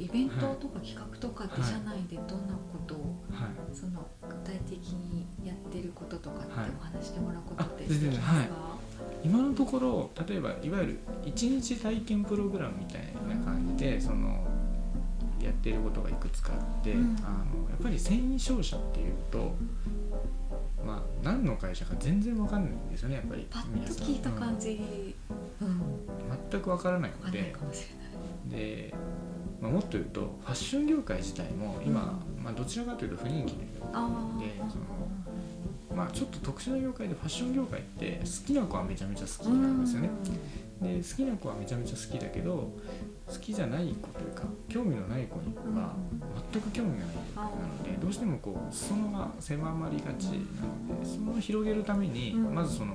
イベントとか企画とかって社内でどんなことを、はい。その具体的にやってることとかってはいお話してもらうことってあできますか、全然今のところ例えばいわゆる一日体験プログラムみたいな感じでそのやってることがいくつかあって、うん。あのやっぱり繊維商社っていうと、まあ、何の会社か全然わかんないんですよねやっぱりパッと聞いた感じ、うん、うん。全くわからないので。で、まあ、もっと言うとファッション業界自体も今、まあ、どちらかというと不人気の業界あでそのまあ、ちょっと特殊な業界でファッション業界って好きな子はめちゃめちゃ好きなんですよね。で好きな子はめちゃめちゃ好きだけど好きじゃない子というか興味のない子には全く興味がないなのでどうしてもこう裾野が狭まりがちなのでその広げるためにうん。まずその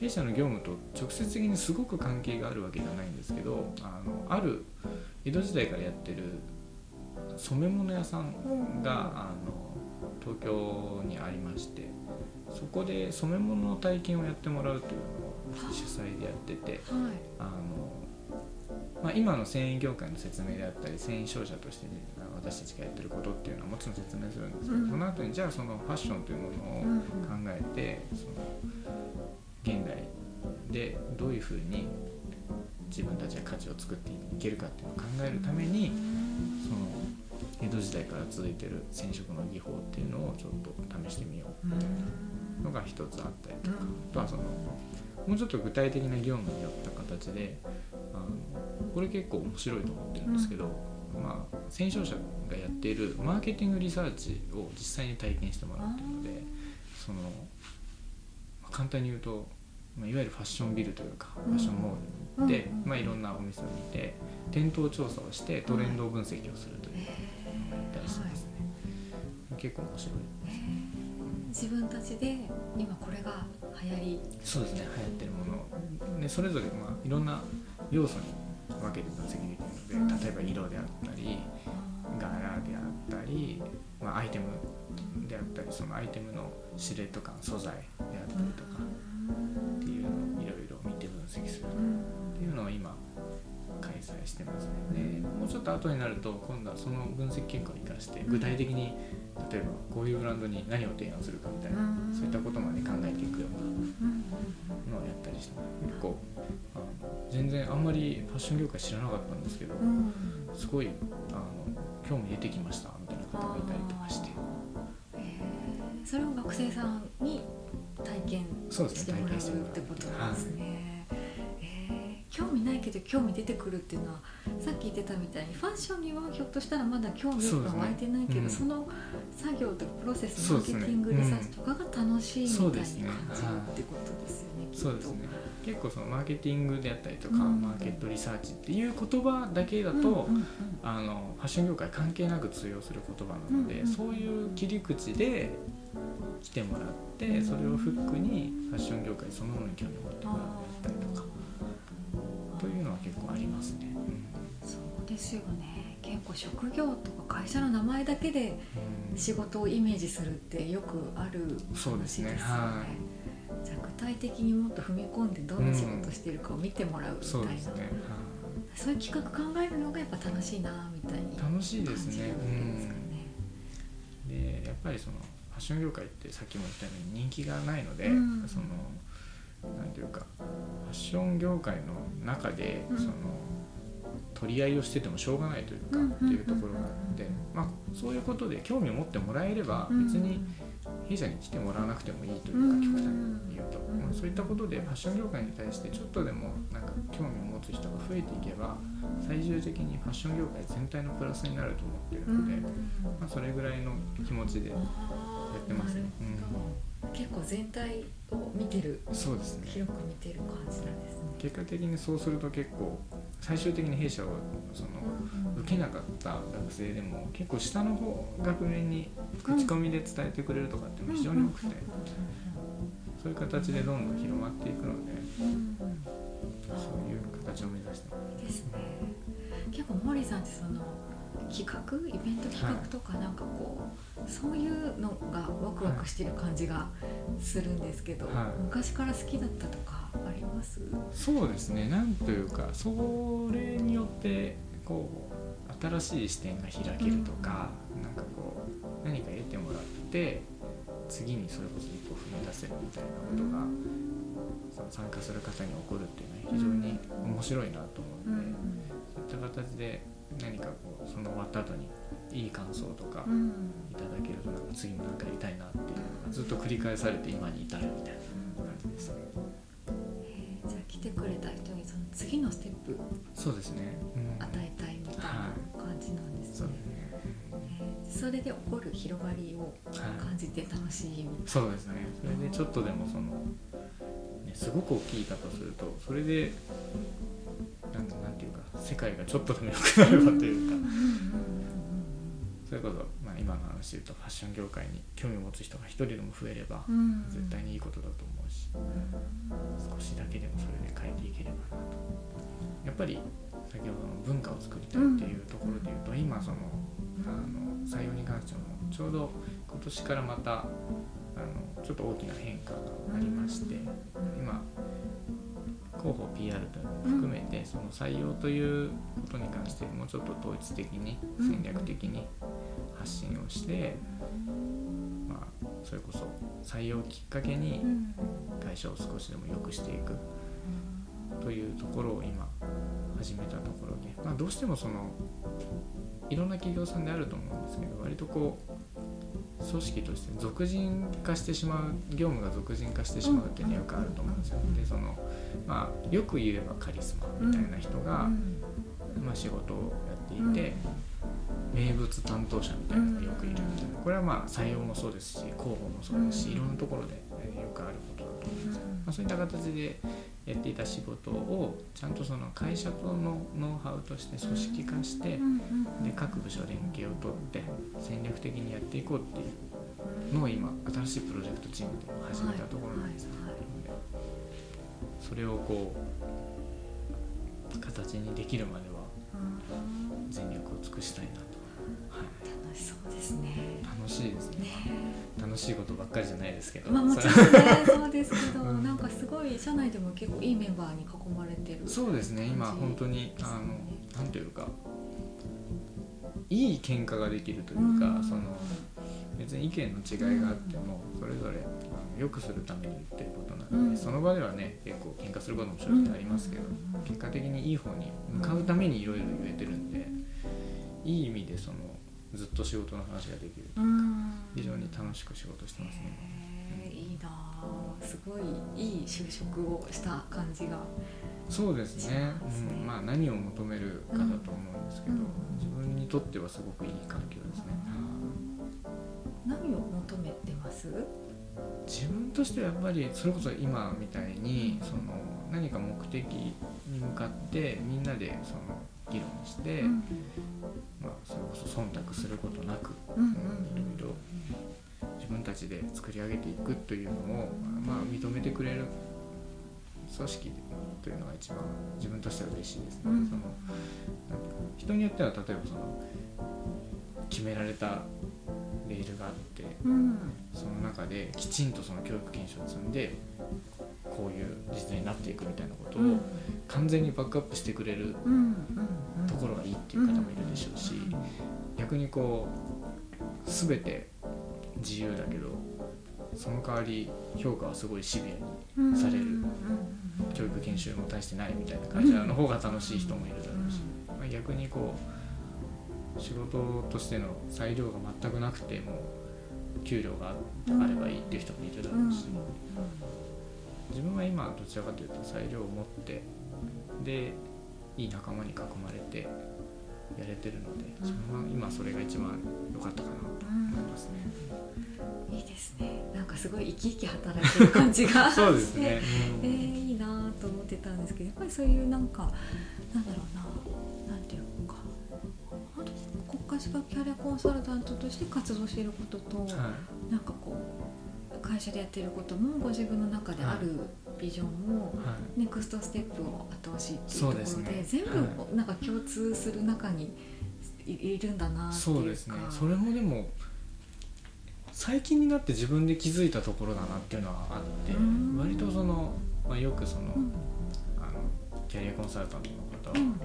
弊社の業務と直接的にすごく関係があるわけじゃないんですけどあのある江戸時代からやってる染め物屋さんがあの東京にありましてそこで染め物の体験をやってもらうというのを主催でやってて。はい。あのまあ、今の繊維業界の説明であったり繊維商社として、ね、私たちがやってることっていうのはもちろん説明するんですけど、うん。その後にじゃあそのファッションというものをうん。考えて、その現代でどういうふうに自分たちが価値を作っていけるかっていうのを考えるためにその江戸時代から続いてる染色の技法っていうのをちょっと試してみよう。みたいなのが一つあったりとか、あとはそのもうちょっと具体的な業務によった形であのこれ結構面白いと思ってるんですけど、まあ、戦勝者がやっているマーケティングリサーチを実際に体験してもらうっていうのでその、まあ簡単に言うと、まあ、いわゆるファッションビルというかファッションモールに行って、うんまあ、いろんなお店を見て店頭調査をしてトレンド分析をするというのをやったりしてますね、結構面白い。自分たちで今これが流行り。そうですね流行ってるもの。でそれぞれ、まあ、いろんな要素に分けて分析できるので例えば色であったり柄であったり、まあ、アイテムであったりそのアイテムのシルエット感素材であったりとか析する。っていうのを今開催してますね。でもうちょっと後になると今度はその分析結果を生かして具体的に例えばこういうブランドに何を提案するかみたいなうん。そういったことまで考えていくようなのをやったりして結構あの全然あんまりファッション業界知らなかったんですけどすごいあの興味出てきましたみたいな方がいたりとかして。それを学生さんに体験そうですね。してもらう体験してもらうってことなんですね。えー興味ないけど興味出てくるっていうのはさっき言ってたみたいにファッションにはひょっとしたらまだ興味が湧いてないけどそ,、ねうん。の作業とかプロセスマーケティングリサーチとかが楽しいみたいに感じってことですよね。きっと。そうですね。結構そのマーケティングであったりとか、うん。マーケットリサーチっていう言葉だけだと、うんうんうん。あのファッション業界関係なく通用する言葉なので、うんうんそういう切り口で来てもらってそれをフックにファッション業界そのものに興味を持ってもらったりとか結構ありますね。そうですよね。結構職業とか会社の名前だけでうん。仕事をイメージするってよくある話そうですね。よはじゃあ具体的にもっと踏み込んでどんな仕事してるかを見てもらうみたいな、そうですね、はい。そういう企画考えるのがやっぱ楽しいなみたいに楽しいですね。ですかね。でやっぱりそのファッション業界ってさっきも言ったように人気がないので、うん。そのなんていうかファッション業界の中で、うん。その取り合いをしててもしょうがないというか、うんっていうところがあって、まあ、そういうことで興味を持ってもらえればうん。別に弊社に来てもらわなくてもいいといううん。か極端に言うと、うん。まあそういったことでファッション業界に対してちょっとでもなんか興味を持つ人が増えていけば最終的にファッション業界全体のプラスになると思っているので、まあ、それぐらいの気持ちでやってますね。結構全体を見てるうん、そうですね。広く見てる感じなんですね。結果的にそうすると結構最終的に弊社をその受けなかった学生でも結構下の方学年に口コミで伝えてくれるとかっていうのが非常に多くてそういう形でどんどん広まっていくのでうんうんうん。そういう形を目指してます。ですね。結構モーリーさんってその企画？イベント企画とかなんかこう、そういうのがワクワクしてる感じがするんですけど、はい。昔から好きだったとかあります？そうですね。なんというかそれによってこう新しい視点が開けるとか、なんかこう何か得てもらって次にそれこそ一歩踏み出せるみたいなことが、その参加する方に起こるっていうのは非常に面白いなと思うので、そういった形で何かこうその終わった後にいい感想とかうん。いただけるとなんか次も何かやりたいなっていうのがずっと繰り返されて今に至るみたいな感じですね。えー。じゃあ来てくれた人にその次のステップそうですね。うん。与えたいみたいな感じなんですね。そうです。ね。えー。それで起こる広がりをはい。感じて楽しい。みそうですね。それでちょっとでもその、ね、すごく大きいだとするとそれでなんなんていうか世界がちょっとでも良くなればというかそれこそ、まあ、今の話で言うとファッション業界に興味を持つ人が一人でも増えればうん。絶対にいいことだと思うし少しだけでもそれで変えていければなと。やっぱり先ほどの文化を作りたいっていうところで言うと今そのあの採用に関してもちょうど今年からまたあのちょっと大きな変化がありまして今広報 PR というのも含めてその採用ということに関してもうちょっと統一的に戦略的に発信をしてまあそれこそ採用をきっかけに会社を少しでも良くしていくというところを今始めたところで、まあ、どうしてもそのいろんな企業さんであると思うんですけど割とこう組織として俗人化してしまう業務が俗人化してしまうっていうのはよくあると思うんですよ。でそのまあ、よく言えばカリスマみたいな人が、まあ、仕事をやっていて、名物担当者みたいなのがよくいるみたいな。これはまあ採用もそうですし広報もそうですしいろんなところでえーよくあることだと思うんですよ、まあ、そういった形でやっていた仕事をちゃんとその会社とのノウハウとして組織化してで各部署連携を取って戦略的にやっていこうっていうのを今新しいプロジェクトチームでも始めたところなんですね、それをこう形にできるまでは全力を尽くしたいなと、そうですね。楽しいですね。ね。楽しいことばっかりじゃないですけど、まあもちろんね。そうですけど、うん。なんかすごい社内でも結構いいメンバーに囲まれてるそうですね。今本当にねあのなんというかいい喧嘩ができるというか、うん。その別に意見の違いがあってもそれぞれ良くするために言ってることなので、うん。その場ではね結構喧嘩することも正直ありますけど、結果的にいい方に向かうためにいろいろ言えてるん。でいい意味でそのずっと仕事の話ができるうん。非常に楽しく仕事してますね。へーいいなあすごいいい就職をした感じが。そうですね。そうですね。うん、まあ何を求めるかだと思うんですけど、うん。自分にとってはすごくいい環境ですね、何を求めてます？自分としてはやっぱりそれこそ今みたいにその何か目的に向かってみんなでその議論して、うんこそ忖度することなく、うんうんいろいろ。自分たちで作り上げていくというのを、まあ、認めてくれる組織というのが一番自分としては嬉しいです。ね。うん。その人によっては例えばその決められたレールがあってうん。その中できちんとその教育研修を積んでこういう実践になっていくみたいなことを完全にバックアップしてくれるところがいいっていう方もいるでしょうし逆にこう全て自由だけどその代わり評価はすごいシビアにうんされる教育研修も大してないみたいな会社の。方が楽しい人もいるだろうし、まあ、逆にこう仕事としての裁量が全くなくても給料があればいいっていう人もいるだろうし、自分は今どちらかというと裁量を持ってでいい仲間に囲まれてやれてるので自分は今それが一番良かったかなと思いますね。いいですね。なんかすごい生き生き働いてる感じが。そうですね。えー、いいなと思ってたんですけどやっぱりそういうなんかなんだろうな。なんていうのか。本当に国家資格キャリアコンサルタントとして活動していることと、はなんかこう会社でやってることもご自分の中であるビジョンを、いはい。ネクストステップを後押しっていうところでね。全部なんか共通する中にいいるんだなっていうか。そうですね。それもでも最近になって自分で気づいたところだなっていうのはあってうん。割とその、まあ、よくその,、うん。あのキャリアコンサルタントの方は、うん。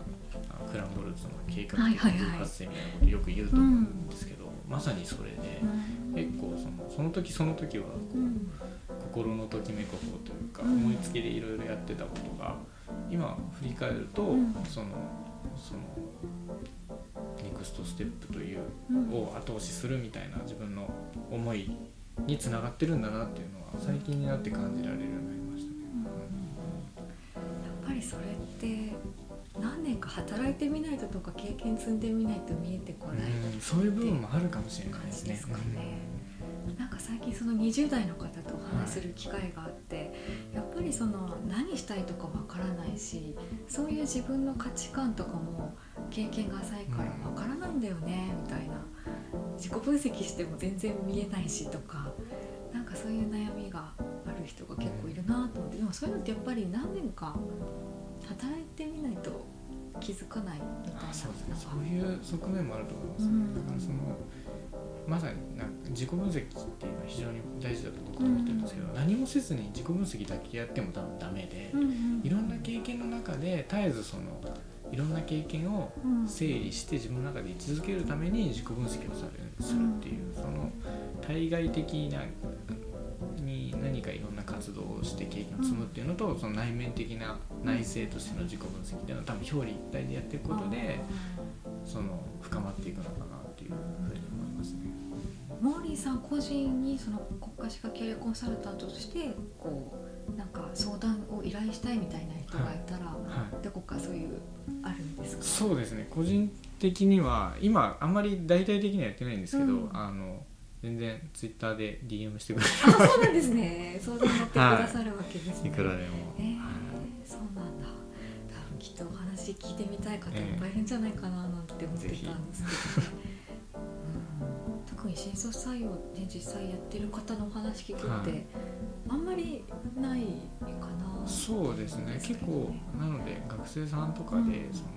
あクランボルツの計画はいはいはい。偶発性みたいなことよく言うと思うんですけど、まさにそれでうん。結構そのその時その時はこう、うん心のときめく方というか、うん思いつきでいろいろやってたことが今振り返ると、うんそのそのネクストステップといううんを後押しするみたいな自分の思いにつながってるんだなっていうのは最近になって感じられるようになりましたね。やっぱりそれって何年か働いてみないととか経験積んでみないと見えてこないうんそういう部分もあるかもしれない感ですね。じですかね。なんか最近その20代の方とお話しする機会があって、やっぱりその何したいとかわからないしそういう自分の価値観とかも経験が浅いからわからないんだよねみたいな。自己分析しても全然見えないしとかなんかそういう悩みがある人が結構いるなと思ってでもそういうのってやっぱり何年か働いてみないと気づかないみたいなあそうですね。のがそういう側面もあると思います、うん。だからそのまさになんか自己分析っていうのは非常に大事だと僕は思ってるんですけど、何もせずに自己分析だけやっても多分ダメで、うんうん。いろんな経験の中で絶えずそのいろんな経験をうん整理して自分の中で居続けるために自己分析をされするっていう、その対外的なに何かいろんな活動をして経験を積むっていうのと、その内面的な内省としての自己分析っていうのは多分表裏一体でやっていくことでその深まっていくのかなモーリーさん個人にその国家資格キャリアコンサルタントとしてこうなんか相談を依頼したいみたいな人がいたら、はい。どこかそういうあるんですか？そうですね。個人的には今あんまり大々的にはやってないんですけど、うん。あの全然ツイッターで DM してくれあそうなんですね。相談乗ってくださるわけですね、い。くらでも、えーはいそうなんだ。多分きっとお話聞いてみたい方いっぱいいるんじゃないかななんて思ってたんですけど。ね、うん、特に新卒採用で実際やってる方のお話聞くって、はい。あんまりないかな。そうですね。です結構なので学生さんとかで、うん。その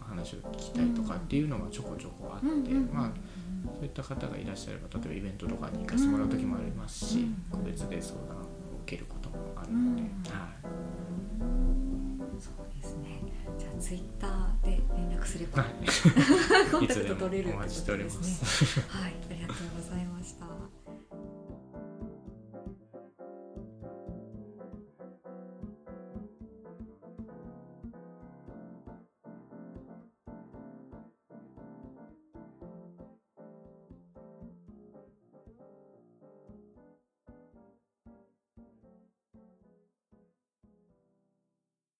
話を聞きたいとかっていうのがちょこちょこあって、うんうんうん。まあそういった方がいらっしゃれば例えばイベントとかに行かせてもらう時もありますし、うん。個別で相談を受けることもあるうん。ので、はい。そうですね。じゃあツイッター絡すれば。はい。コンタクト取れるとお待ちしておりまですねす。はい。ありがとうございました